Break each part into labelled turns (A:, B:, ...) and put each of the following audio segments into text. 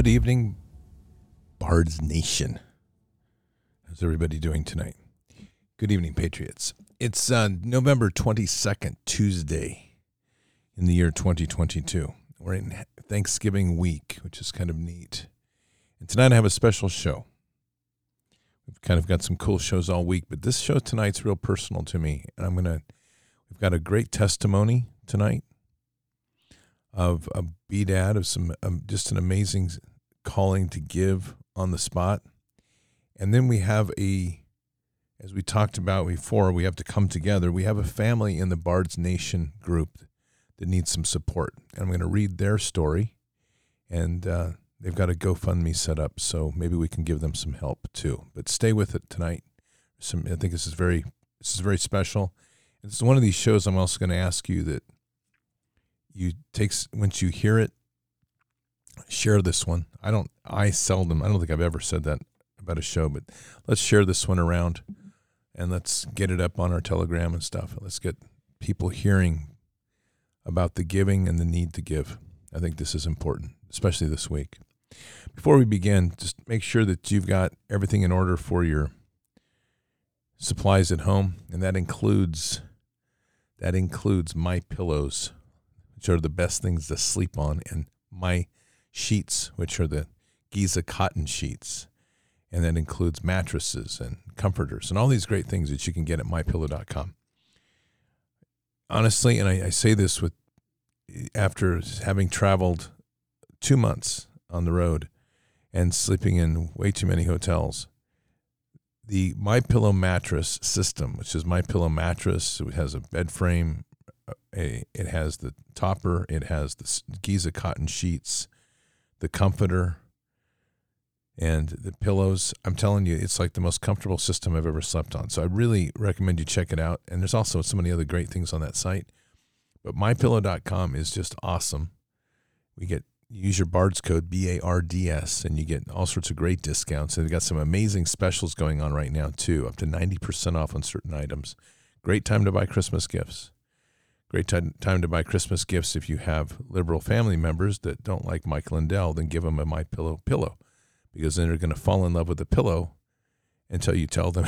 A: Good evening, Bards Nation. How's everybody doing tonight? Good evening, Patriots. It's uh, November 22nd, Tuesday in the year 2022. We're in Thanksgiving week, which is kind of neat. And tonight I have a special show. We've kind of got some cool shows all week, but this show tonight's real personal to me. And I'm going to, we've got a great testimony tonight of a dad of some um, just an amazing calling to give on the spot, and then we have a, as we talked about before, we have to come together. We have a family in the Bards Nation group that needs some support, and I'm going to read their story, and uh, they've got a GoFundMe set up, so maybe we can give them some help too. But stay with it tonight. Some, I think this is very this is very special. It's one of these shows. I'm also going to ask you that you takes once you hear it share this one. I don't i seldom i don't think i've ever said that about a show but let's share this one around and let's get it up on our telegram and stuff. Let's get people hearing about the giving and the need to give. I think this is important especially this week. Before we begin just make sure that you've got everything in order for your supplies at home and that includes that includes my pillows which are the best things to sleep on, and my sheets, which are the Giza cotton sheets. And that includes mattresses and comforters and all these great things that you can get at mypillow.com. Honestly, and I, I say this with after having traveled two months on the road and sleeping in way too many hotels, the My Pillow mattress system, which is My Pillow mattress, it has a bed frame, uh, a, it has the topper, it has the Giza cotton sheets, the comforter, and the pillows. I'm telling you, it's like the most comfortable system I've ever slept on. So I really recommend you check it out. And there's also so many other great things on that site. But mypillow.com is just awesome. We get use your BARDS code B A R D S and you get all sorts of great discounts. And they've got some amazing specials going on right now too, up to 90% off on certain items. Great time to buy Christmas gifts. Great time, time to buy Christmas gifts if you have liberal family members that don't like Mike Lindell, then give them a My Pillow pillow because then they're going to fall in love with the pillow until you tell them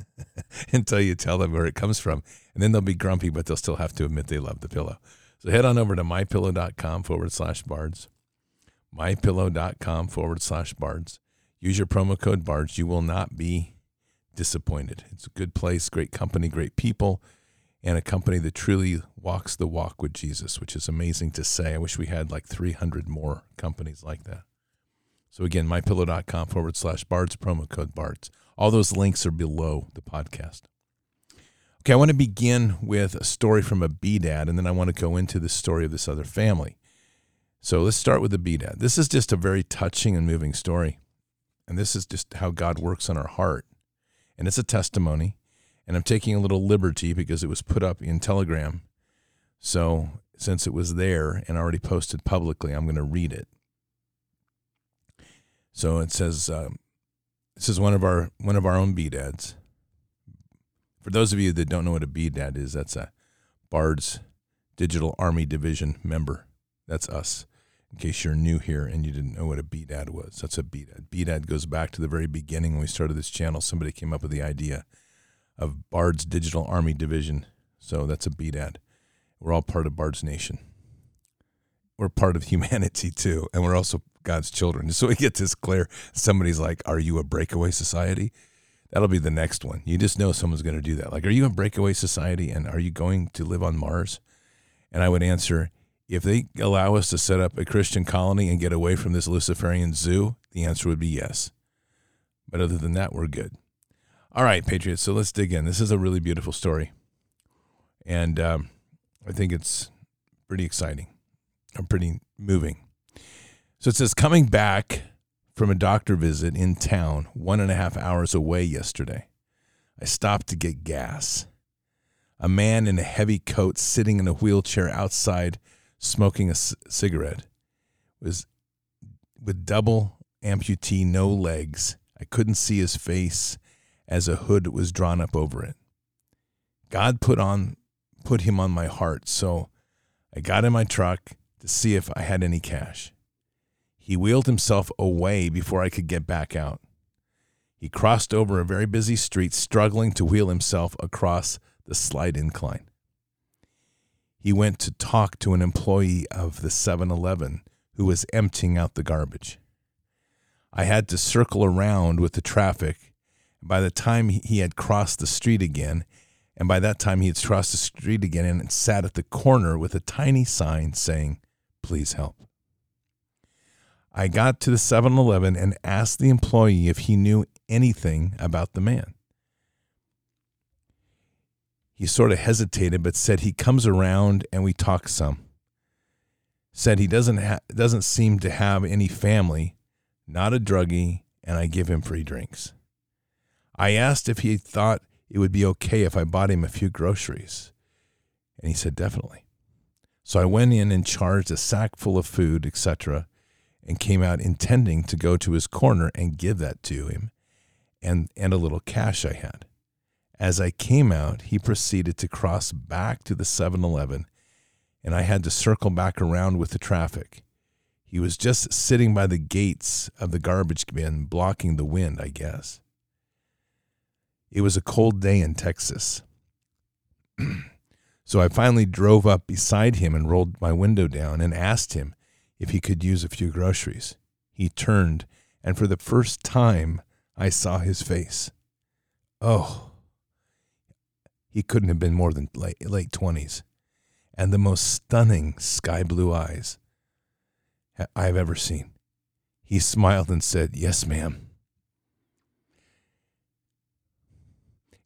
A: until you tell them where it comes from. And then they'll be grumpy, but they'll still have to admit they love the pillow. So head on over to mypillow.com forward slash bards. Mypillow.com forward slash bards. Use your promo code bards. You will not be disappointed. It's a good place, great company, great people and a company that truly walks the walk with Jesus, which is amazing to say. I wish we had like 300 more companies like that. So again, mypillow.com forward slash bards, promo code bards. All those links are below the podcast. Okay, I want to begin with a story from a B dad, and then I want to go into the story of this other family. So let's start with the B dad. This is just a very touching and moving story. And this is just how God works on our heart. And it's a testimony and I'm taking a little liberty because it was put up in Telegram. So since it was there and already posted publicly, I'm going to read it. So it says, uh, this is one of our one of our own B dads. For those of you that don't know what a dad is, that's a Bard's Digital Army Division member. That's us. In case you're new here and you didn't know what a dad was, that's a. B dad goes back to the very beginning when we started this channel. Somebody came up with the idea of Bard's Digital Army Division. So that's a BDAD. We're all part of Bard's Nation. We're part of humanity too, and we're also God's children. So we get this clear. Somebody's like, Are you a breakaway society? That'll be the next one. You just know someone's going to do that. Like, are you a breakaway society and are you going to live on Mars? And I would answer, if they allow us to set up a Christian colony and get away from this Luciferian zoo, the answer would be yes. But other than that, we're good. All right, Patriots. So let's dig in. This is a really beautiful story, and um, I think it's pretty exciting and pretty moving. So it says coming back from a doctor visit in town, one and a half hours away yesterday. I stopped to get gas. A man in a heavy coat sitting in a wheelchair outside smoking a c- cigarette was with double amputee, no legs. I couldn't see his face as a hood was drawn up over it. God put on put him on my heart, so I got in my truck to see if I had any cash. He wheeled himself away before I could get back out. He crossed over a very busy street, struggling to wheel himself across the slight incline. He went to talk to an employee of the 7 Eleven who was emptying out the garbage. I had to circle around with the traffic. By the time he had crossed the street again, and by that time he had crossed the street again and sat at the corner with a tiny sign saying, Please help. I got to the 7 Eleven and asked the employee if he knew anything about the man. He sort of hesitated, but said he comes around and we talk some. Said he doesn't ha- doesn't seem to have any family, not a druggie, and I give him free drinks. I asked if he thought it would be okay if I bought him a few groceries, and he said definitely. So I went in and charged a sack full of food, etc., and came out intending to go to his corner and give that to him and, and a little cash I had. As I came out, he proceeded to cross back to the 7 Eleven, and I had to circle back around with the traffic. He was just sitting by the gates of the garbage bin, blocking the wind, I guess. It was a cold day in Texas. so I finally drove up beside him and rolled my window down and asked him if he could use a few groceries. He turned, and for the first time, I saw his face. Oh, he couldn't have been more than late, late 20s, and the most stunning sky blue eyes I've ever seen. He smiled and said, Yes, ma'am.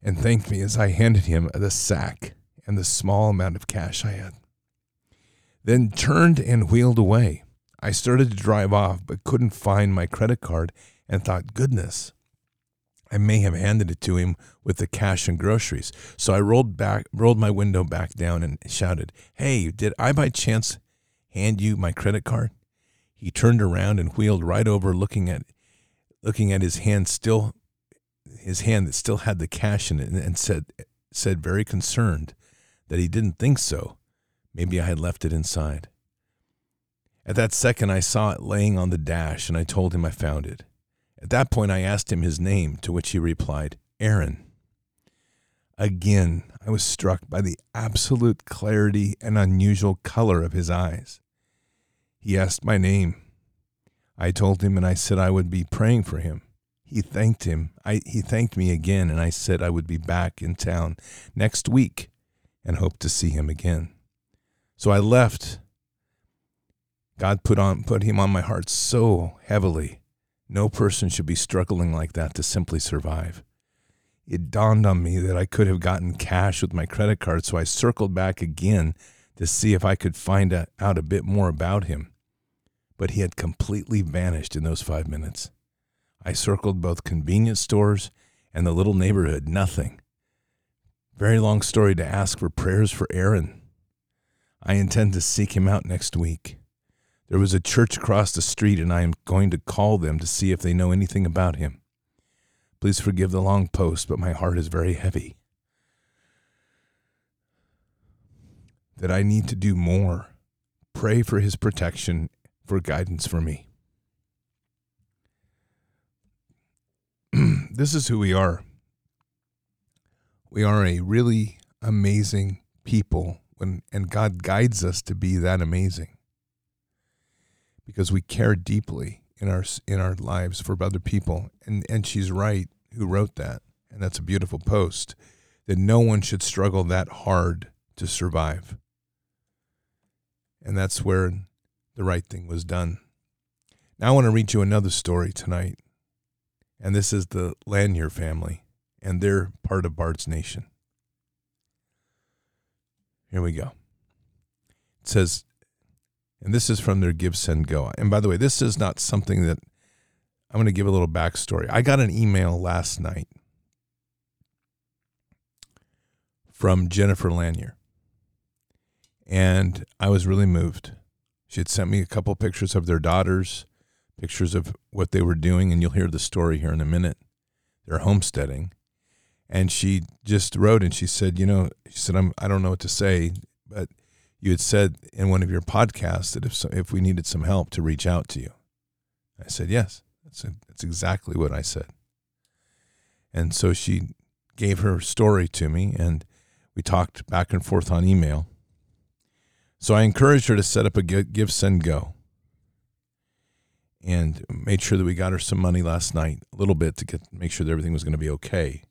A: And thanked me as I handed him the sack and the small amount of cash I had. Then turned and wheeled away. I started to drive off, but couldn't find my credit card and thought, goodness, I may have handed it to him with the cash and groceries. So I rolled back, rolled my window back down and shouted, Hey, did I by chance hand you my credit card? He turned around and wheeled right over looking at looking at his hand still his hand that still had the cash in it and said said very concerned that he didn't think so. Maybe I had left it inside. At that second I saw it laying on the dash and I told him I found it. At that point, I asked him his name, to which he replied, Aaron. Again, I was struck by the absolute clarity and unusual color of his eyes. He asked my name. I told him and I said I would be praying for him. He thanked him. I, he thanked me again and I said I would be back in town next week and hoped to see him again. So I left. God put on put him on my heart so heavily no person should be struggling like that to simply survive. It dawned on me that I could have gotten cash with my credit card, so I circled back again to see if I could find out a bit more about him. But he had completely vanished in those five minutes. I circled both convenience stores and the little neighborhood, nothing. Very long story to ask for prayers for Aaron. I intend to seek him out next week. There was a church across the street, and I am going to call them to see if they know anything about him. Please forgive the long post, but my heart is very heavy. That I need to do more. Pray for his protection, for guidance for me. This is who we are. We are a really amazing people when and God guides us to be that amazing because we care deeply in our in our lives for other people. And and she's right who wrote that. And that's a beautiful post that no one should struggle that hard to survive. And that's where the right thing was done. Now I want to read you another story tonight. And this is the Lanier family, and they're part of Bard's Nation. Here we go. It says and this is from their Give, Send, Go. And by the way, this is not something that I'm going to give a little backstory. I got an email last night from Jennifer Lanier. And I was really moved. She had sent me a couple pictures of their daughters, pictures of what they were doing, and you'll hear the story here in a minute. They're homesteading. And she just wrote and she said, you know, she said, I'm, I don't know what to say, but you had said in one of your podcasts that if so, if we needed some help to reach out to you. I said, Yes, that's, that's exactly what I said. And so she gave her story to me, and we talked back and forth on email. So I encouraged her to set up a give, send, go and made sure that we got her some money last night, a little bit to get make sure that everything was going to be okay.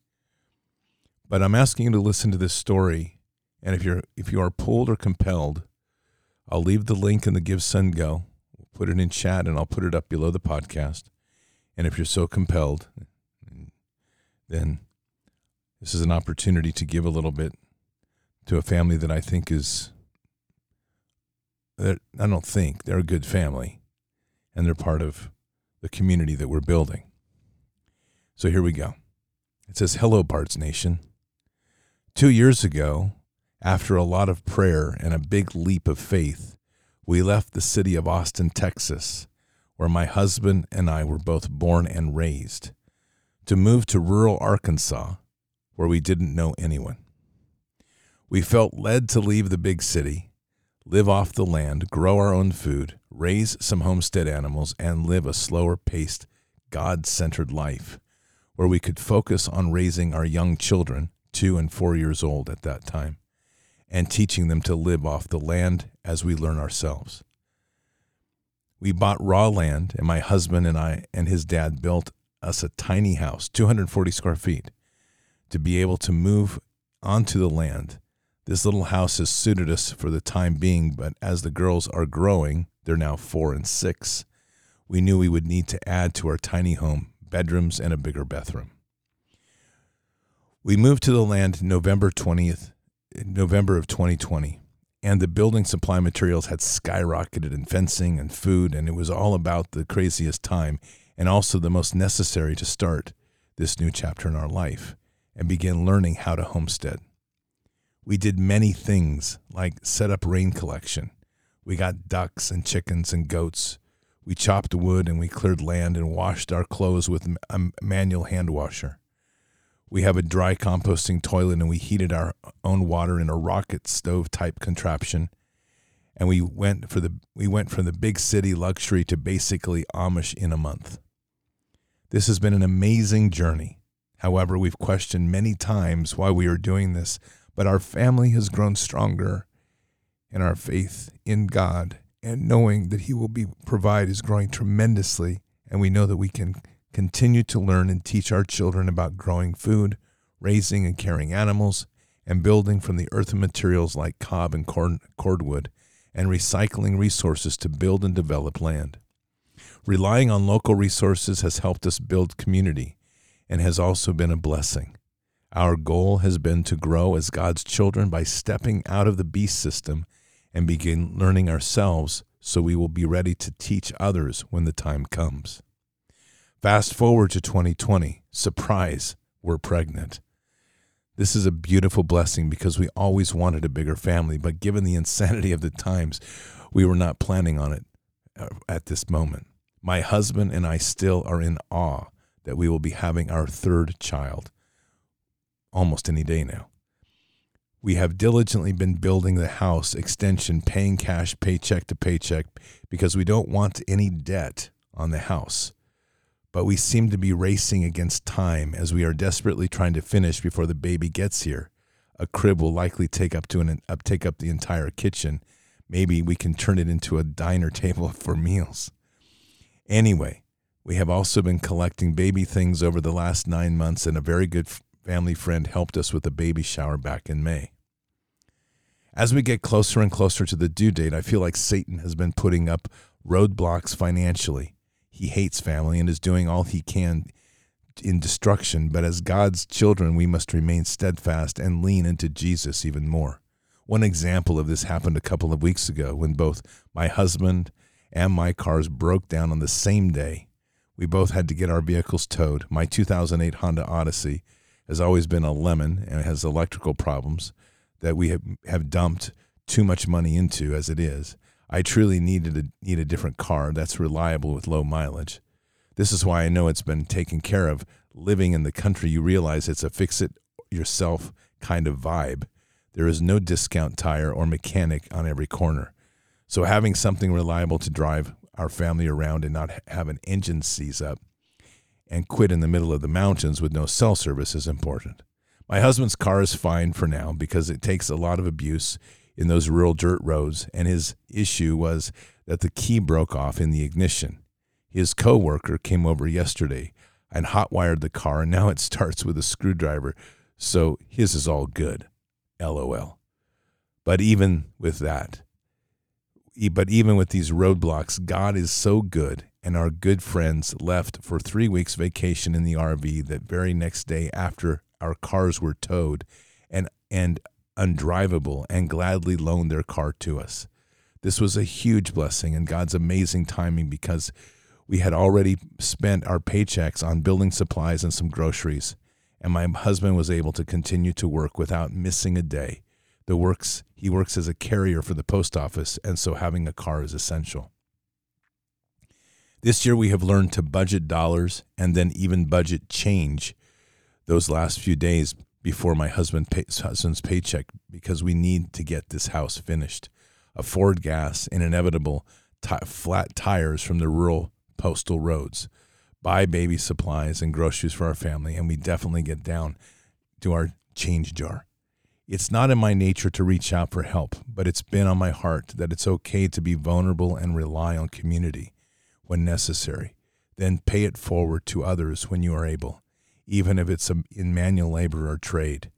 A: But I'm asking you to listen to this story, and if you're if you are pulled or compelled, I'll leave the link in the Give Send Go. We'll put it in chat, and I'll put it up below the podcast. And if you're so compelled, then this is an opportunity to give a little bit to a family that I think is. I don't think they're a good family and they're part of the community that we're building. So here we go. It says, Hello, Bards Nation. Two years ago, after a lot of prayer and a big leap of faith, we left the city of Austin, Texas, where my husband and I were both born and raised, to move to rural Arkansas, where we didn't know anyone. We felt led to leave the big city, live off the land, grow our own food, raise some homestead animals, and live a slower paced, God centered life where we could focus on raising our young children, two and four years old at that time, and teaching them to live off the land as we learn ourselves. We bought raw land, and my husband and I and his dad built us a tiny house, 240 square feet, to be able to move onto the land. This little house has suited us for the time being, but as the girls are growing, they're now four and six. We knew we would need to add to our tiny home bedrooms and a bigger bathroom. We moved to the land November 20th, November of 2020, and the building supply materials had skyrocketed in fencing and food, and it was all about the craziest time and also the most necessary to start this new chapter in our life and begin learning how to homestead. We did many things like set up rain collection, we got ducks and chickens and goats. We chopped wood and we cleared land and washed our clothes with a manual hand washer. We have a dry composting toilet and we heated our own water in a rocket stove type contraption. And we went for the we went from the big city luxury to basically Amish in a month. This has been an amazing journey. However, we've questioned many times why we are doing this, but our family has grown stronger and our faith in God and knowing that He will be provide is growing tremendously. And we know that we can continue to learn and teach our children about growing food, raising and caring animals, and building from the earthen materials like cob and cord- cordwood, and recycling resources to build and develop land. Relying on local resources has helped us build community and has also been a blessing. Our goal has been to grow as God's children by stepping out of the beast system and begin learning ourselves so we will be ready to teach others when the time comes. Fast forward to 2020. Surprise, we're pregnant. This is a beautiful blessing because we always wanted a bigger family, but given the insanity of the times, we were not planning on it uh, at this moment. My husband and I still are in awe that we will be having our third child almost any day now. We have diligently been building the house extension, paying cash paycheck to paycheck because we don't want any debt on the house. But we seem to be racing against time as we are desperately trying to finish before the baby gets here. A crib will likely take up to an up take up the entire kitchen. Maybe we can turn it into a diner table for meals. Anyway, we have also been collecting baby things over the last 9 months and a very good family friend helped us with a baby shower back in May. As we get closer and closer to the due date, I feel like Satan has been putting up roadblocks financially. He hates family and is doing all he can in destruction, but as God's children, we must remain steadfast and lean into Jesus even more. One example of this happened a couple of weeks ago when both my husband and my cars broke down on the same day. We both had to get our vehicles towed. My 2008 Honda Odyssey has always been a lemon and has electrical problems that we have, have dumped too much money into as it is. I truly needed a, need a different car that's reliable with low mileage. This is why I know it's been taken care of. Living in the country, you realize it's a fix it yourself kind of vibe. There is no discount tire or mechanic on every corner. So having something reliable to drive, our family around and not have an engine seize up and quit in the middle of the mountains with no cell service is important. My husband's car is fine for now because it takes a lot of abuse in those rural dirt roads, and his issue was that the key broke off in the ignition. His coworker came over yesterday and hotwired the car, and now it starts with a screwdriver, so his is all good. LOL. But even with that, but even with these roadblocks, God is so good, and our good friends left for three weeks vacation in the RV that very next day after our cars were towed and and undrivable and gladly loaned their car to us. This was a huge blessing and God's amazing timing because we had already spent our paychecks on building supplies and some groceries, and my husband was able to continue to work without missing a day. The works he works as a carrier for the post office, and so having a car is essential. This year we have learned to budget dollars and then even budget change those last few days before my husband pay, husband's paycheck because we need to get this house finished. Afford gas and inevitable t- flat tires from the rural postal roads, buy baby supplies and groceries for our family, and we definitely get down to our change jar. It's not in my nature to reach out for help, but it's been on my heart that it's okay to be vulnerable and rely on community when necessary. Then pay it forward to others when you are able, even if it's in manual labor or trade.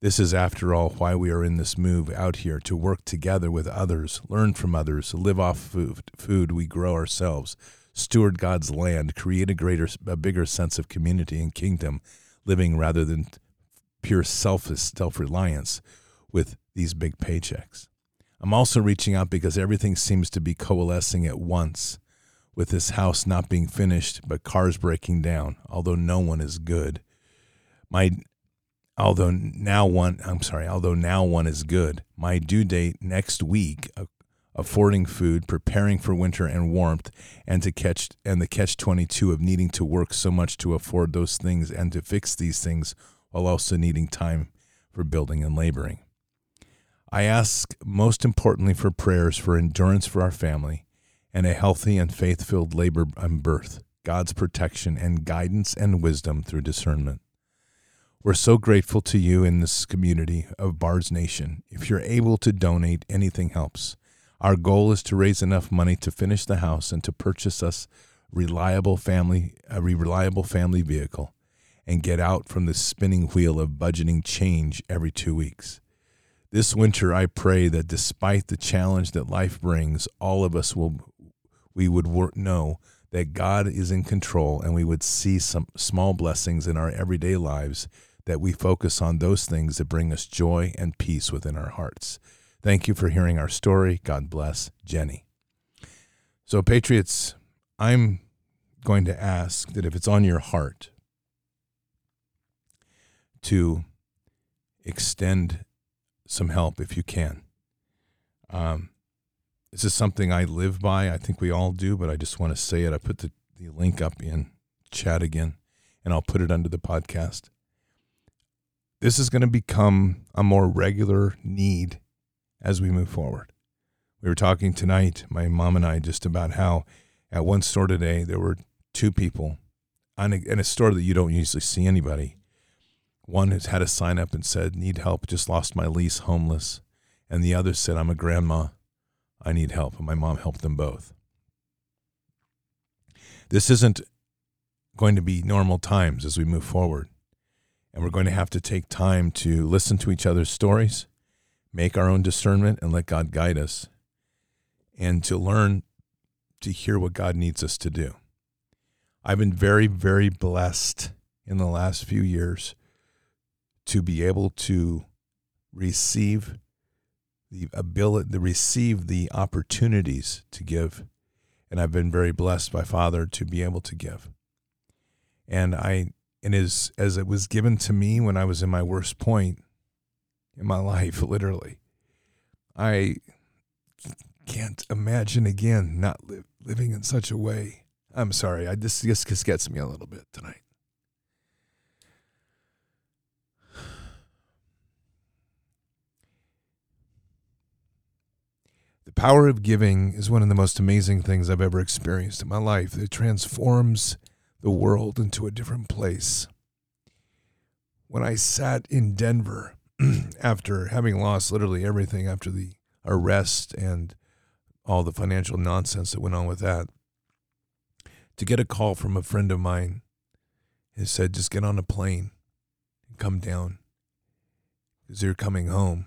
A: This is, after all, why we are in this move out here to work together with others, learn from others, live off food, food we grow ourselves, steward God's land, create a greater, a bigger sense of community and kingdom living rather than pure selfish self reliance with these big paychecks. I'm also reaching out because everything seems to be coalescing at once with this house not being finished, but cars breaking down, although no one is good. My although now one I'm sorry, although now one is good. My due date next week uh, affording food, preparing for winter and warmth, and to catch and the catch 22 of needing to work so much to afford those things and to fix these things while also needing time for building and laboring. I ask most importantly for prayers for endurance for our family and a healthy and faith-filled labor and birth, God's protection and guidance and wisdom through discernment. We're so grateful to you in this community of Bards Nation. If you're able to donate, anything helps. Our goal is to raise enough money to finish the house and to purchase us reliable family a reliable family vehicle and get out from the spinning wheel of budgeting change every 2 weeks. This winter I pray that despite the challenge that life brings, all of us will we would work, know that God is in control and we would see some small blessings in our everyday lives that we focus on those things that bring us joy and peace within our hearts. Thank you for hearing our story. God bless Jenny. So, Patriots, I'm going to ask that if it's on your heart to extend some help if you can. Um, this is something I live by. I think we all do, but I just want to say it. I put the, the link up in chat again, and I'll put it under the podcast. This is going to become a more regular need as we move forward. We were talking tonight, my mom and I, just about how at one store today there were two people on a, in a store that you don't usually see anybody. One has had a sign up and said, Need help, just lost my lease, homeless. And the other said, I'm a grandma, I need help. And my mom helped them both. This isn't going to be normal times as we move forward. And we're going to have to take time to listen to each other's stories make our own discernment and let God guide us, and to learn to hear what God needs us to do. I've been very, very blessed in the last few years to be able to receive the ability to receive the opportunities to give and I've been very blessed by Father to be able to give. And I and as as it was given to me when I was in my worst point, in my life, literally. I can't imagine again not li- living in such a way. I'm sorry. I this just gets me a little bit tonight. Power of giving is one of the most amazing things I've ever experienced in my life. It transforms the world into a different place. When I sat in Denver after having lost literally everything after the arrest and all the financial nonsense that went on with that, to get a call from a friend of mine and said, just get on a plane and come down because you're coming home.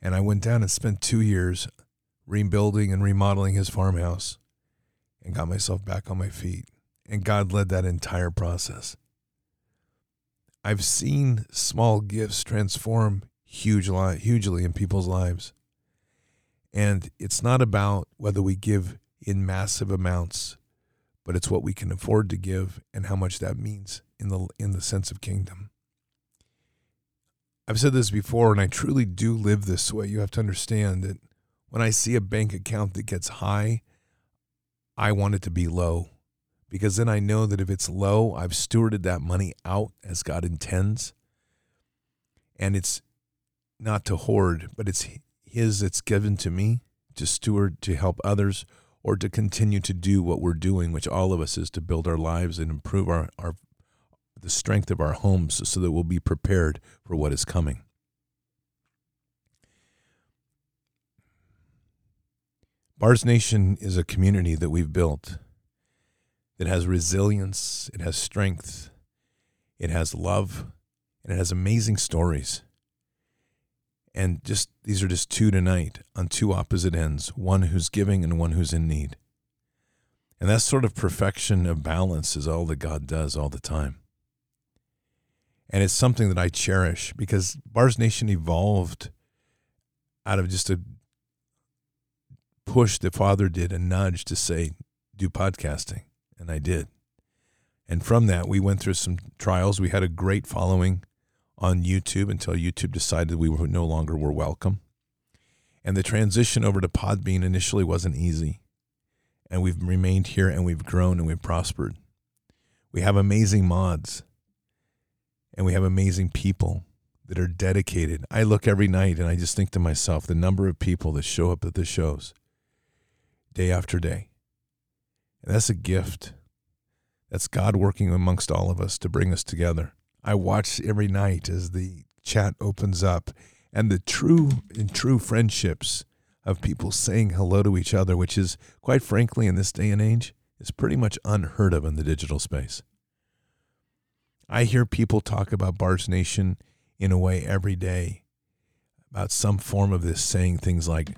A: And I went down and spent two years rebuilding and remodeling his farmhouse and got myself back on my feet. And God led that entire process. I've seen small gifts transform huge hugely in people's lives. And it's not about whether we give in massive amounts, but it's what we can afford to give and how much that means in the in the sense of kingdom. I've said this before and I truly do live this way. You have to understand that when I see a bank account that gets high, I want it to be low because then I know that if it's low, I've stewarded that money out as God intends. And it's not to hoard, but it's His that's given to me to steward, to help others, or to continue to do what we're doing, which all of us is to build our lives and improve our, our the strength of our homes so that we'll be prepared for what is coming. Bards Nation is a community that we've built that has resilience, it has strength, it has love, and it has amazing stories. And just these are just two tonight on two opposite ends one who's giving and one who's in need. And that sort of perfection of balance is all that God does all the time. And it's something that I cherish because Bards Nation evolved out of just a push the father did, a nudge to say, do podcasting. And I did. And from that, we went through some trials. We had a great following on YouTube until YouTube decided we were no longer were welcome. And the transition over to Podbean initially wasn't easy. And we've remained here and we've grown and we've prospered. We have amazing mods and we have amazing people that are dedicated. I look every night and I just think to myself the number of people that show up at the shows day after day. And that's a gift. That's God working amongst all of us to bring us together. I watch every night as the chat opens up and the true and true friendships of people saying hello to each other, which is quite frankly in this day and age, is pretty much unheard of in the digital space. I hear people talk about Bards Nation in a way every day about some form of this saying things like,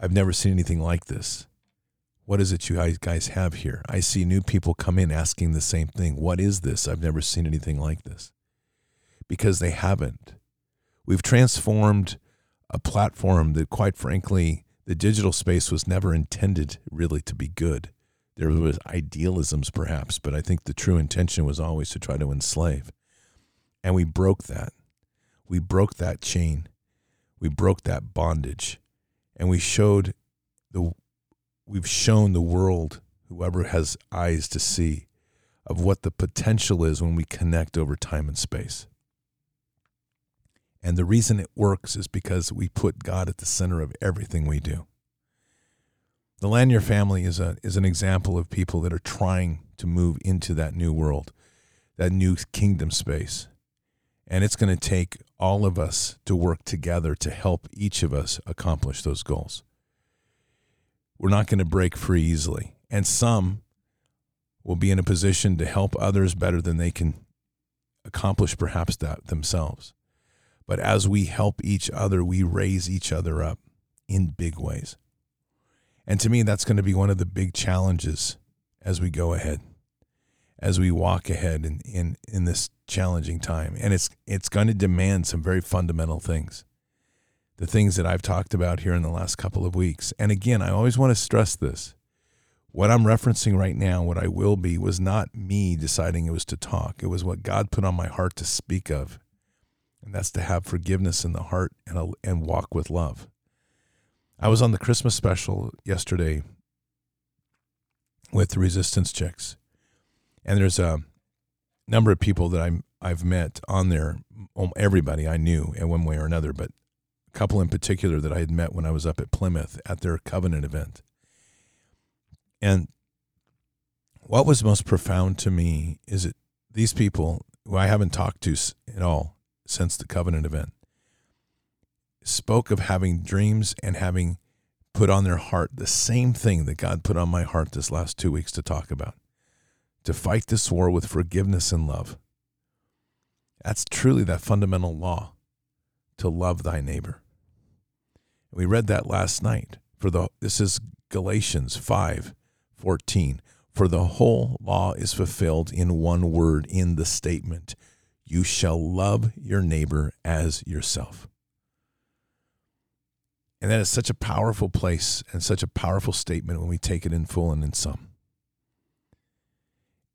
A: I've never seen anything like this. What is it you guys have here? I see new people come in asking the same thing. What is this? I've never seen anything like this. Because they haven't. We've transformed a platform that, quite frankly, the digital space was never intended really to be good. There was idealisms, perhaps, but I think the true intention was always to try to enslave. And we broke that. We broke that chain. We broke that bondage. And we showed the we've shown the world, whoever has eyes to see, of what the potential is when we connect over time and space. And the reason it works is because we put God at the center of everything we do. The Lanier family is a is an example of people that are trying to move into that new world, that new kingdom space. And it's going to take all of us to work together to help each of us accomplish those goals we're not going to break free easily. And some will be in a position to help others better than they can accomplish perhaps that themselves. But as we help each other, we raise each other up in big ways. And to me, that's going to be one of the big challenges as we go ahead, as we walk ahead in, in, in this challenging time. And it's, it's going to demand some very fundamental things the things that I've talked about here in the last couple of weeks. And again, I always want to stress this. What I'm referencing right now, what I will be, was not me deciding it was to talk. It was what God put on my heart to speak of. And that's to have forgiveness in the heart and, and walk with love. I was on the Christmas special yesterday with the Resistance Chicks. And there's a number of people that I'm, I've met on there. Everybody I knew in one way or another, but couple in particular that I had met when I was up at Plymouth at their covenant event. And what was most profound to me is that these people who I haven't talked to at all since the covenant event spoke of having dreams and having put on their heart the same thing that God put on my heart this last two weeks to talk about to fight this war with forgiveness and love. That's truly that fundamental law to love thy neighbor. We read that last night. For the this is Galatians 5 14. For the whole law is fulfilled in one word in the statement, You shall love your neighbor as yourself. And that is such a powerful place and such a powerful statement when we take it in full and in sum.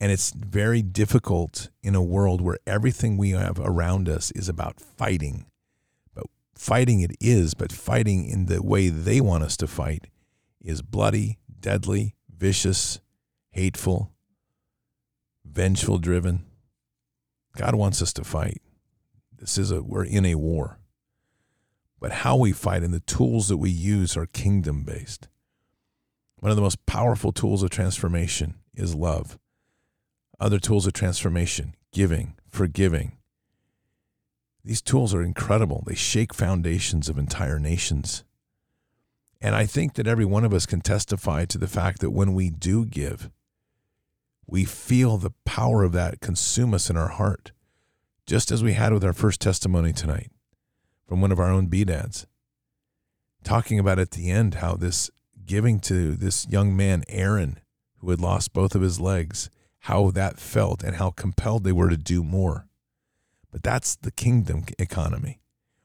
A: And it's very difficult in a world where everything we have around us is about fighting. Fighting it is, but fighting in the way they want us to fight is bloody, deadly, vicious, hateful, vengeful driven. God wants us to fight. This is a we're in a war. But how we fight and the tools that we use are kingdom based. One of the most powerful tools of transformation is love. Other tools of transformation, giving, forgiving. These tools are incredible. They shake foundations of entire nations. And I think that every one of us can testify to the fact that when we do give, we feel the power of that consume us in our heart, just as we had with our first testimony tonight from one of our own B-dads, talking about at the end how this giving to this young man, Aaron, who had lost both of his legs, how that felt and how compelled they were to do more. But that's the kingdom economy,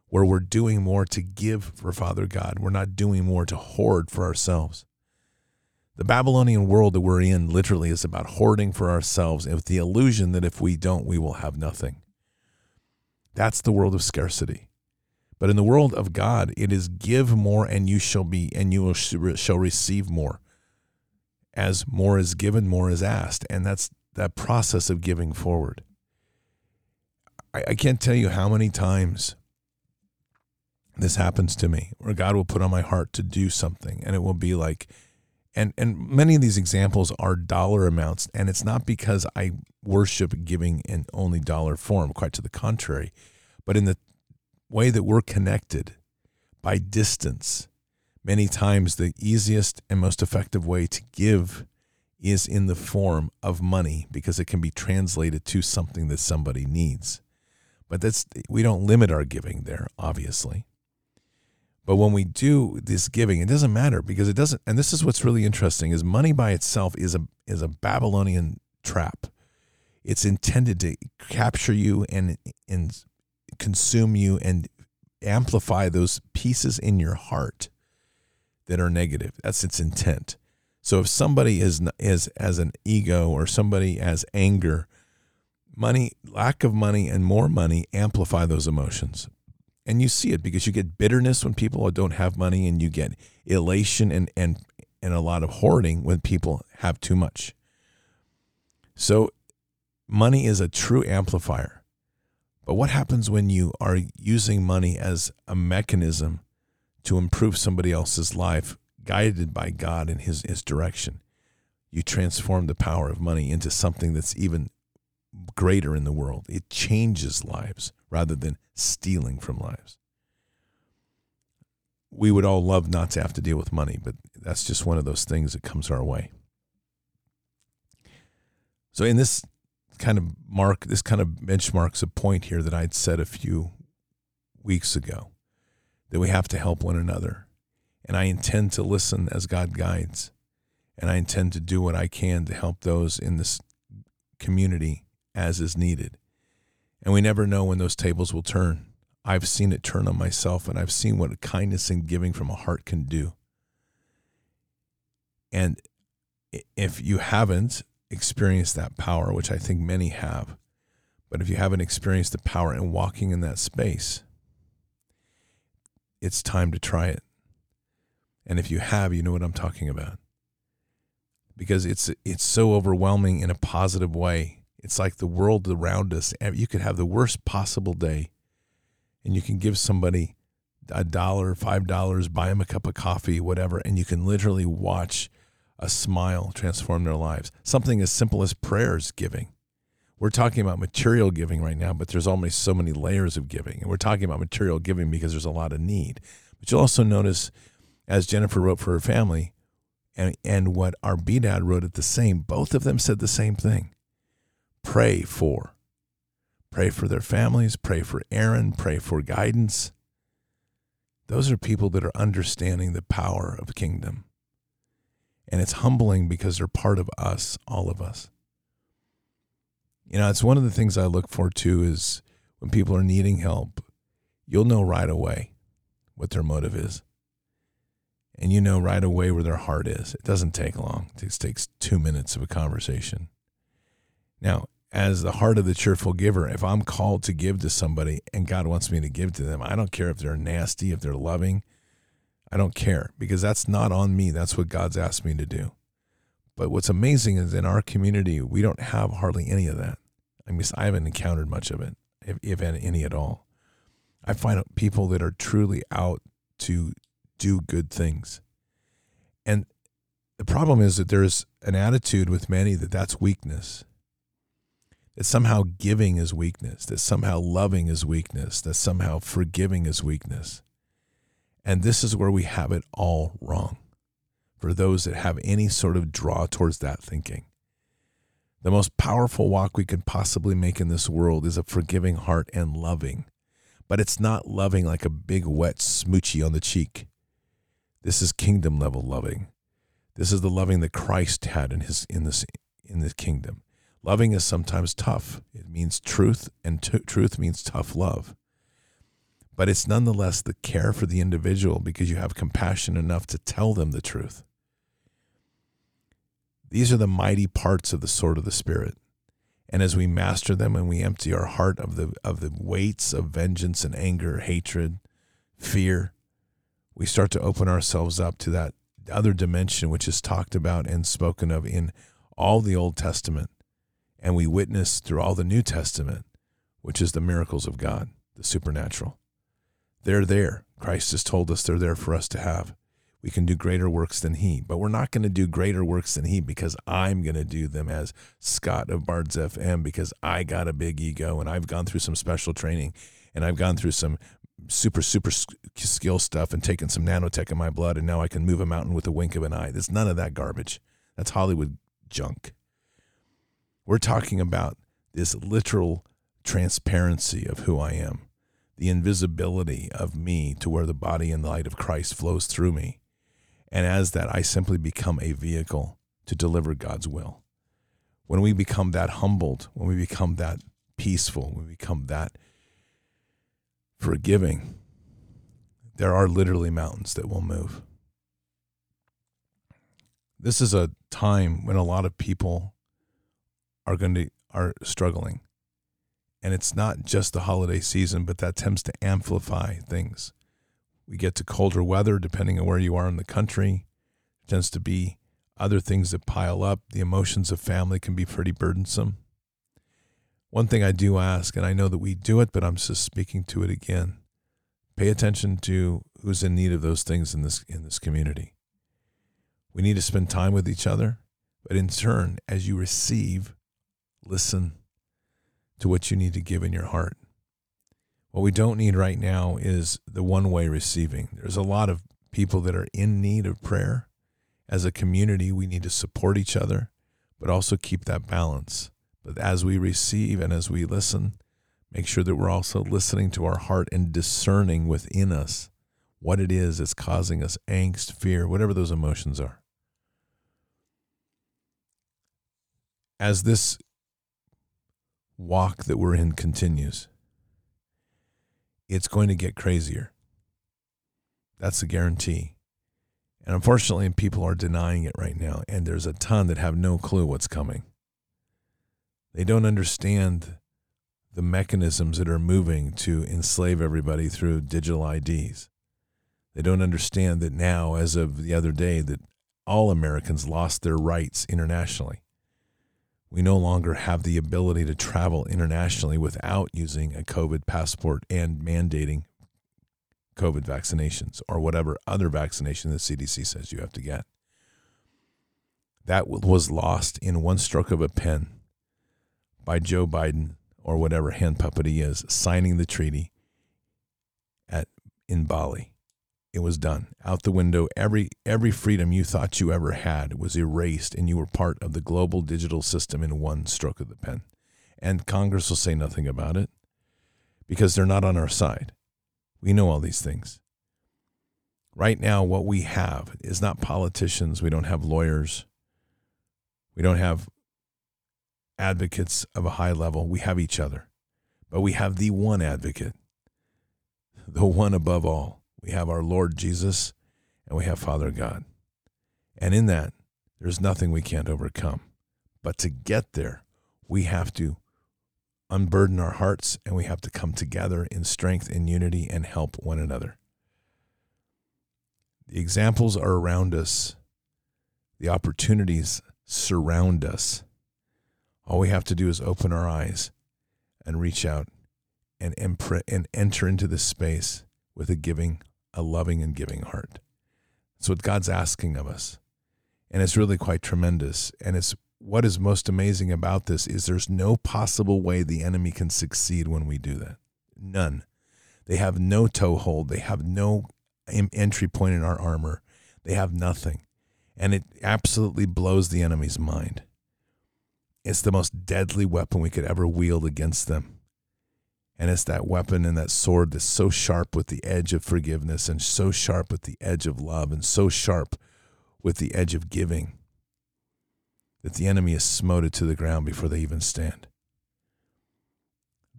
A: where we're doing more to give for Father God. We're not doing more to hoard for ourselves. The Babylonian world that we're in literally is about hoarding for ourselves with the illusion that if we don't, we will have nothing. That's the world of scarcity. But in the world of God, it is give more and you shall be, and you shall receive more. As more is given, more is asked. And that's that process of giving forward. I, I can't tell you how many times this happens to me where God will put on my heart to do something and it will be like, and and many of these examples are dollar amounts and it's not because i worship giving in only dollar form quite to the contrary but in the way that we're connected by distance many times the easiest and most effective way to give is in the form of money because it can be translated to something that somebody needs but that's we don't limit our giving there obviously but when we do this giving, it doesn't matter because it doesn't. And this is what's really interesting: is money by itself is a is a Babylonian trap. It's intended to capture you and and consume you and amplify those pieces in your heart that are negative. That's its intent. So if somebody is is as an ego or somebody as anger, money, lack of money, and more money amplify those emotions. And you see it because you get bitterness when people don't have money and you get elation and and and a lot of hoarding when people have too much. So money is a true amplifier. But what happens when you are using money as a mechanism to improve somebody else's life guided by God in his, his direction? You transform the power of money into something that's even greater in the world it changes lives rather than stealing from lives. We would all love not to have to deal with money, but that's just one of those things that comes our way. So, in this kind of mark, this kind of benchmarks a point here that I'd said a few weeks ago that we have to help one another. And I intend to listen as God guides. And I intend to do what I can to help those in this community as is needed. And we never know when those tables will turn. I've seen it turn on myself, and I've seen what kindness and giving from a heart can do. And if you haven't experienced that power, which I think many have, but if you haven't experienced the power in walking in that space, it's time to try it. And if you have, you know what I'm talking about. Because it's it's so overwhelming in a positive way it's like the world around us. You could have the worst possible day, and you can give somebody a dollar, five dollars, buy them a cup of coffee, whatever, and you can literally watch a smile transform their lives. Something as simple as prayers giving. We're talking about material giving right now, but there's almost so many layers of giving. And we're talking about material giving because there's a lot of need. But you'll also notice, as Jennifer wrote for her family, and, and what our B dad wrote at the same, both of them said the same thing. Pray for. Pray for their families, pray for Aaron, pray for guidance. Those are people that are understanding the power of kingdom. And it's humbling because they're part of us, all of us. You know, it's one of the things I look for too is when people are needing help, you'll know right away what their motive is. And you know right away where their heart is. It doesn't take long, it takes two minutes of a conversation. Now, as the heart of the cheerful giver, if I'm called to give to somebody and God wants me to give to them, I don't care if they're nasty, if they're loving. I don't care because that's not on me. That's what God's asked me to do. But what's amazing is in our community, we don't have hardly any of that. I mean, I haven't encountered much of it, if, if any at all. I find people that are truly out to do good things. And the problem is that there's an attitude with many that that's weakness that somehow giving is weakness, that somehow loving is weakness, that somehow forgiving is weakness. And this is where we have it all wrong for those that have any sort of draw towards that thinking. The most powerful walk we can possibly make in this world is a forgiving heart and loving. But it's not loving like a big wet smoochy on the cheek. This is kingdom level loving. This is the loving that Christ had in his in this in this kingdom. Loving is sometimes tough. It means truth, and t- truth means tough love. But it's nonetheless the care for the individual because you have compassion enough to tell them the truth. These are the mighty parts of the sword of the Spirit. And as we master them and we empty our heart of the, of the weights of vengeance and anger, hatred, fear, we start to open ourselves up to that other dimension which is talked about and spoken of in all the Old Testament and we witness through all the New Testament, which is the miracles of God, the supernatural. They're there. Christ has told us they're there for us to have. We can do greater works than He, but we're not going to do greater works than He because I'm going to do them as Scott of Bards FM because I got a big ego and I've gone through some special training and I've gone through some super, super skill stuff and taken some nanotech in my blood and now I can move a mountain with a wink of an eye. There's none of that garbage. That's Hollywood junk. We're talking about this literal transparency of who I am, the invisibility of me to where the body and the light of Christ flows through me. And as that, I simply become a vehicle to deliver God's will. When we become that humbled, when we become that peaceful, when we become that forgiving, there are literally mountains that will move. This is a time when a lot of people are going to are struggling. And it's not just the holiday season, but that tends to amplify things. We get to colder weather depending on where you are in the country. It tends to be other things that pile up. The emotions of family can be pretty burdensome. One thing I do ask, and I know that we do it, but I'm just speaking to it again. Pay attention to who's in need of those things in this in this community. We need to spend time with each other, but in turn, as you receive, Listen to what you need to give in your heart. What we don't need right now is the one way receiving. There's a lot of people that are in need of prayer. As a community, we need to support each other, but also keep that balance. But as we receive and as we listen, make sure that we're also listening to our heart and discerning within us what it is that's causing us angst, fear, whatever those emotions are. As this walk that we're in continues, it's going to get crazier. That's a guarantee. And unfortunately, people are denying it right now. And there's a ton that have no clue what's coming. They don't understand the mechanisms that are moving to enslave everybody through digital IDs. They don't understand that now, as of the other day, that all Americans lost their rights internationally we no longer have the ability to travel internationally without using a COVID passport and mandating COVID vaccinations or whatever other vaccination the CDC says you have to get. That was lost in one stroke of a pen by Joe Biden or whatever hand puppet he is signing the treaty at in Bali. It was done. Out the window. Every every freedom you thought you ever had was erased and you were part of the global digital system in one stroke of the pen. And Congress will say nothing about it because they're not on our side. We know all these things. Right now, what we have is not politicians. We don't have lawyers. We don't have advocates of a high level. We have each other. But we have the one advocate, the one above all. We have our Lord Jesus and we have Father God. And in that, there's nothing we can't overcome. But to get there, we have to unburden our hearts and we have to come together in strength and unity and help one another. The examples are around us, the opportunities surround us. All we have to do is open our eyes and reach out and, and enter into this space with a giving, a loving and giving heart. That's what God's asking of us. And it's really quite tremendous. And it's what is most amazing about this is there's no possible way the enemy can succeed when we do that. None. They have no toehold. They have no entry point in our armor. They have nothing and it absolutely blows the enemy's mind. It's the most deadly weapon we could ever wield against them. And it's that weapon and that sword that's so sharp with the edge of forgiveness and so sharp with the edge of love and so sharp with the edge of giving that the enemy is smoted to the ground before they even stand.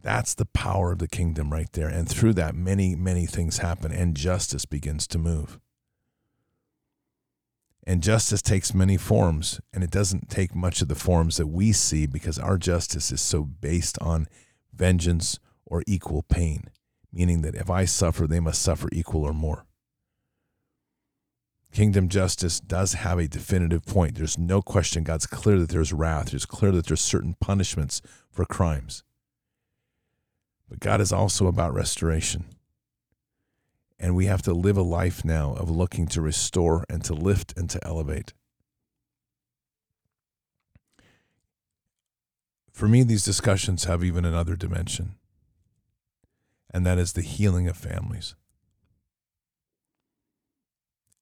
A: That's the power of the kingdom right there. And through that, many, many things happen and justice begins to move. And justice takes many forms, and it doesn't take much of the forms that we see because our justice is so based on vengeance or equal pain, meaning that if I suffer, they must suffer equal or more. Kingdom justice does have a definitive point. There's no question God's clear that there's wrath. There's clear that there's certain punishments for crimes. But God is also about restoration. And we have to live a life now of looking to restore and to lift and to elevate. For me, these discussions have even another dimension, and that is the healing of families.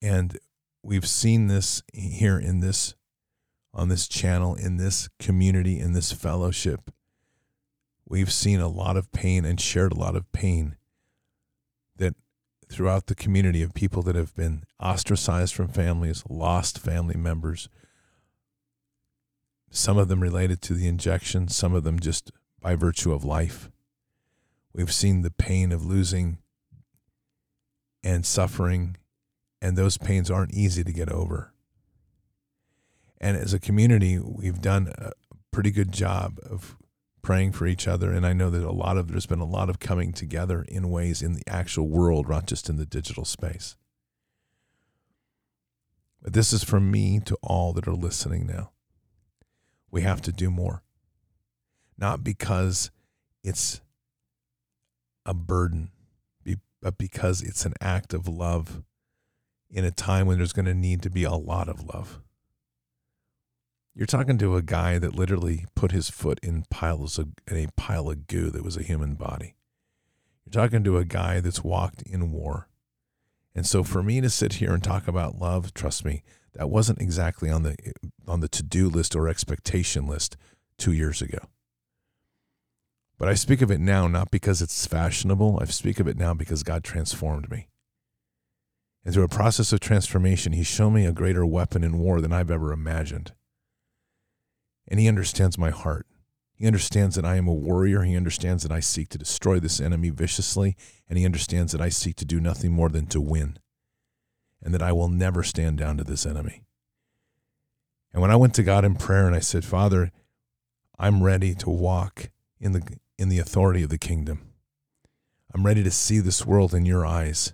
A: And we've seen this here in this on this channel in this community in this fellowship we've seen a lot of pain and shared a lot of pain that throughout the community of people that have been ostracized from families, lost family members. Some of them related to the injection, some of them just by virtue of life. We've seen the pain of losing and suffering, and those pains aren't easy to get over. And as a community, we've done a pretty good job of praying for each other. And I know that a lot of there's been a lot of coming together in ways in the actual world, not just in the digital space. But this is from me to all that are listening now. We have to do more. Not because it's a burden, but because it's an act of love in a time when there's going to need to be a lot of love. You're talking to a guy that literally put his foot in piles of in a pile of goo that was a human body. You're talking to a guy that's walked in war. And so for me to sit here and talk about love, trust me, that wasn't exactly on the on the to-do list or expectation list 2 years ago. But I speak of it now not because it's fashionable. I speak of it now because God transformed me. And through a process of transformation, He's shown me a greater weapon in war than I've ever imagined. And he understands my heart. He understands that I am a warrior. He understands that I seek to destroy this enemy viciously. And he understands that I seek to do nothing more than to win. And that I will never stand down to this enemy. And when I went to God in prayer and I said, Father, I'm ready to walk in the, in the authority of the kingdom. I'm ready to see this world in your eyes.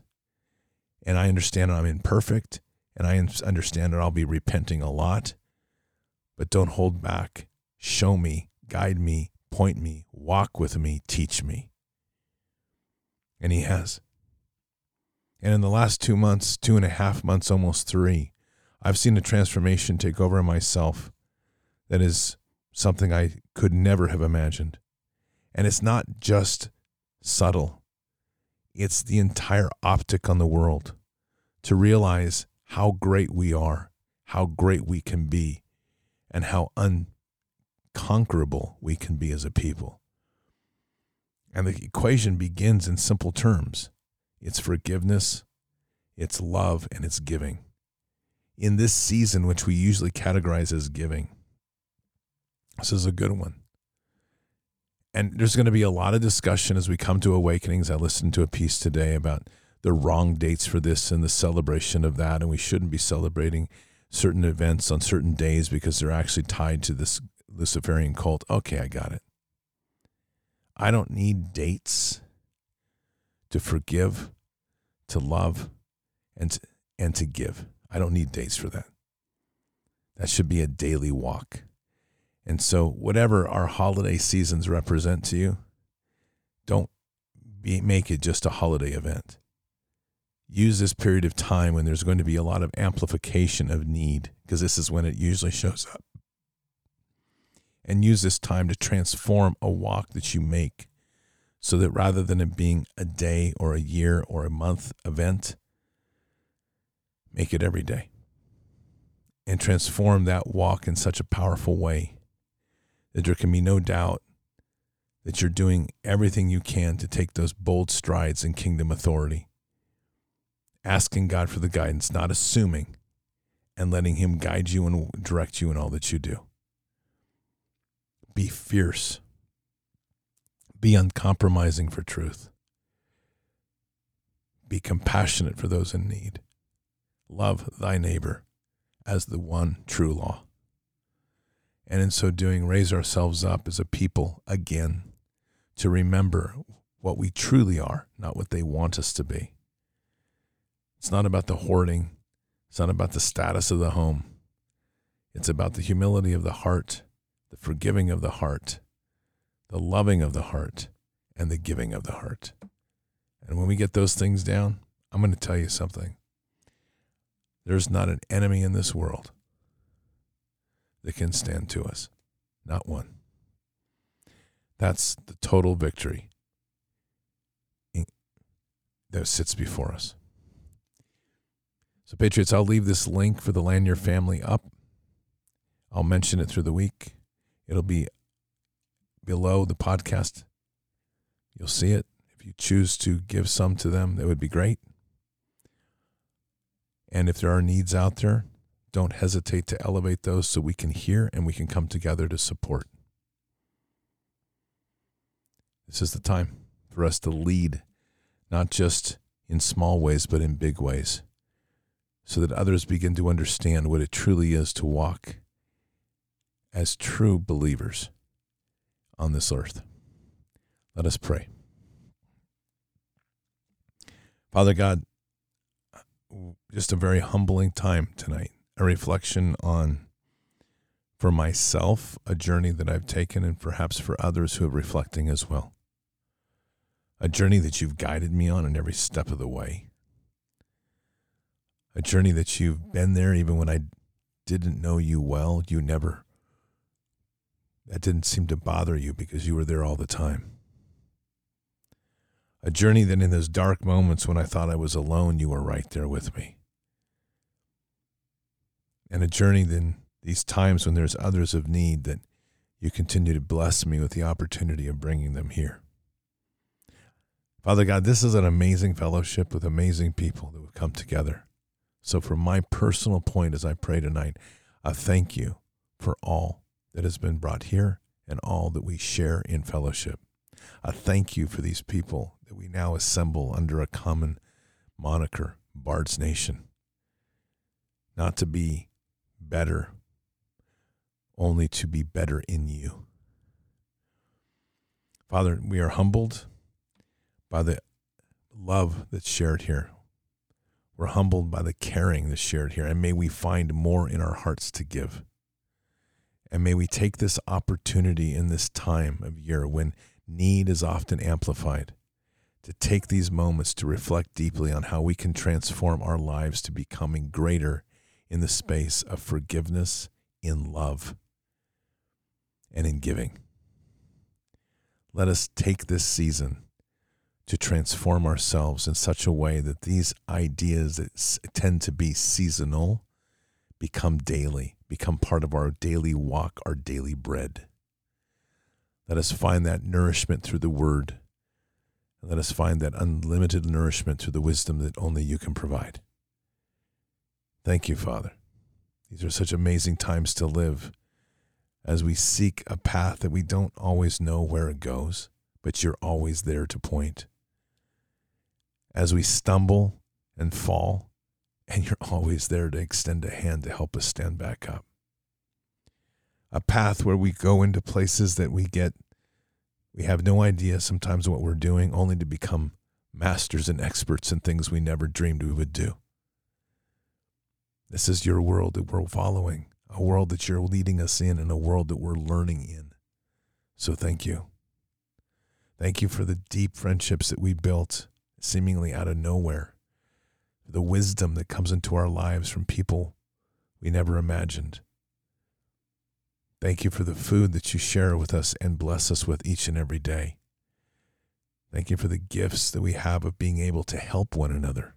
A: And I understand I'm imperfect. And I understand that I'll be repenting a lot but don't hold back. Show me, guide me, point me, walk with me, teach me. And he has. And in the last two months, two and a half months, almost three, I've seen a transformation take over in myself that is something I could never have imagined. And it's not just subtle, it's the entire optic on the world to realize how great we are, how great we can be, and how unconquerable we can be as a people. And the equation begins in simple terms it's forgiveness, it's love, and it's giving. In this season, which we usually categorize as giving, this is a good one. And there's going to be a lot of discussion as we come to awakenings. I listened to a piece today about the wrong dates for this and the celebration of that. And we shouldn't be celebrating certain events on certain days because they're actually tied to this Luciferian cult. Okay, I got it. I don't need dates to forgive, to love, and to, and to give. I don't need dates for that. That should be a daily walk. And so, whatever our holiday seasons represent to you, don't be, make it just a holiday event. Use this period of time when there's going to be a lot of amplification of need, because this is when it usually shows up. And use this time to transform a walk that you make so that rather than it being a day or a year or a month event, make it every day and transform that walk in such a powerful way that there can be no doubt that you're doing everything you can to take those bold strides in kingdom authority. Asking God for the guidance, not assuming, and letting Him guide you and direct you in all that you do. Be fierce. Be uncompromising for truth. Be compassionate for those in need. Love thy neighbor as the one true law and in so doing, raise ourselves up as a people again to remember what we truly are, not what they want us to be. It's not about the hoarding, it's not about the status of the home. It's about the humility of the heart, the forgiving of the heart, the loving of the heart, and the giving of the heart. And when we get those things down, I'm going to tell you something. There's not an enemy in this world that can stand to us. Not one. That's the total victory that sits before us. So, Patriots, I'll leave this link for the Lanier family up. I'll mention it through the week. It'll be below the podcast. You'll see it. If you choose to give some to them, that would be great. And if there are needs out there, don't hesitate to elevate those so we can hear and we can come together to support. This is the time for us to lead, not just in small ways, but in big ways, so that others begin to understand what it truly is to walk as true believers on this earth. Let us pray. Father God, just a very humbling time tonight a reflection on, for myself, a journey that I've taken, and perhaps for others who are reflecting as well. A journey that you've guided me on in every step of the way. A journey that you've been there even when I didn't know you well. You never, that didn't seem to bother you because you were there all the time. A journey that in those dark moments when I thought I was alone, you were right there with me and a journey than these times when there's others of need that you continue to bless me with the opportunity of bringing them here. Father God, this is an amazing fellowship with amazing people that have come together. So, from my personal point as I pray tonight, I thank you for all that has been brought here and all that we share in fellowship. I thank you for these people that we now assemble under a common moniker, Bards Nation. Not to be better, only to be better in you. Father, we are humbled by the love that's shared here. We're humbled by the caring that's shared here. And may we find more in our hearts to give. And may we take this opportunity in this time of year when need is often amplified to take these moments to reflect deeply on how we can transform our lives to becoming greater in the space of forgiveness, in love, and in giving. Let us take this season to transform ourselves in such a way that these ideas that tend to be seasonal become daily, become part of our daily walk, our daily bread. Let us find that nourishment through the word. And let us find that unlimited nourishment through the wisdom that only you can provide. Thank you, Father. These are such amazing times to live as we seek a path that we don't always know where it goes, but you're always there to point. As we stumble and fall, and you're always there to extend a hand to help us stand back up a path where we go into places that we get we have no idea sometimes what we're doing only to become masters and experts in things we never dreamed we would do this is your world that we're following a world that you're leading us in and a world that we're learning in. So thank you. Thank you for the deep friendships that we built seemingly out of nowhere. The wisdom that comes into our lives from people we never imagined. Thank you for the food that you share with us and bless us with each and every day. Thank you for the gifts that we have of being able to help one another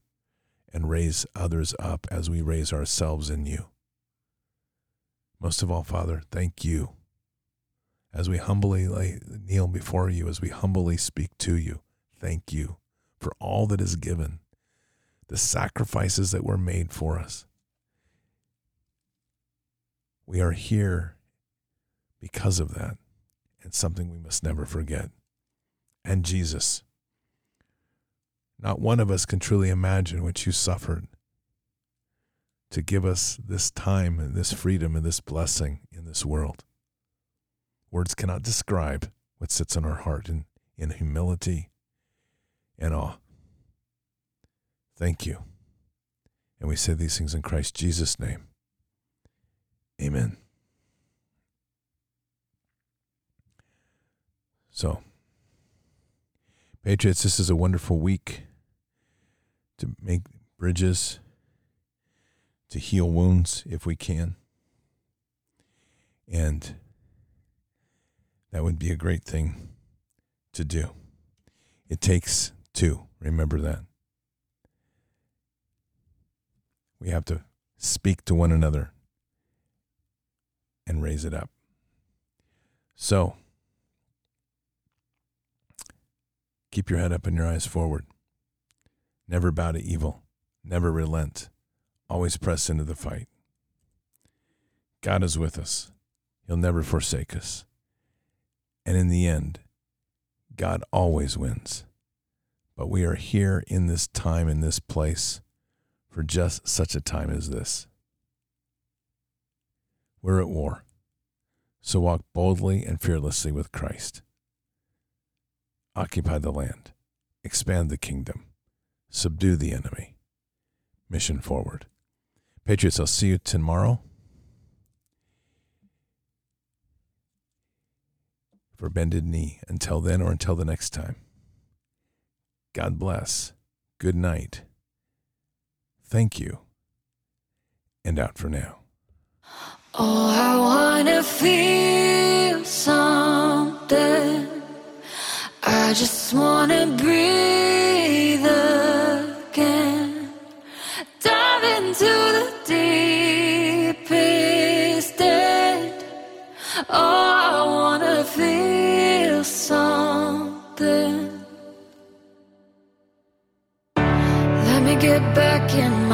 A: and raise others up as we raise ourselves in you. Most of all, Father, thank you as we humbly lay, kneel before you, as we humbly speak to you. Thank you for all that is given, the sacrifices that were made for us. We are here because of that. and something we must never forget. And Jesus. Not one of us can truly imagine what you suffered to give us this time and this freedom and this blessing in this world. Words cannot describe what sits in our heart in, in humility and awe. Thank you. And we say these things in Christ Jesus' name. Amen. So, Patriots, this is a wonderful week to make bridges, to heal wounds if we can. And that would be a great thing to do. It takes two. Remember that. We have to speak to one another and raise it up. So, Keep your head up and your eyes forward. Never bow to evil. Never relent. Always press into the fight. God is with us. He'll never forsake us. And in the end, God always wins. But we are here in this time, in this place, for just such a time as this. We're at war. So walk boldly and fearlessly with Christ occupy the land, expand the kingdom, subdue the enemy. Mission forward. Patriots, I'll see you tomorrow for Bended Knee. Until then or until the next time, God bless. Good night. Thank you. And out for now.
B: Oh, I want to feel something. I just wanna breathe Into the deepest end. Oh, I wanna feel something. Let me get back in.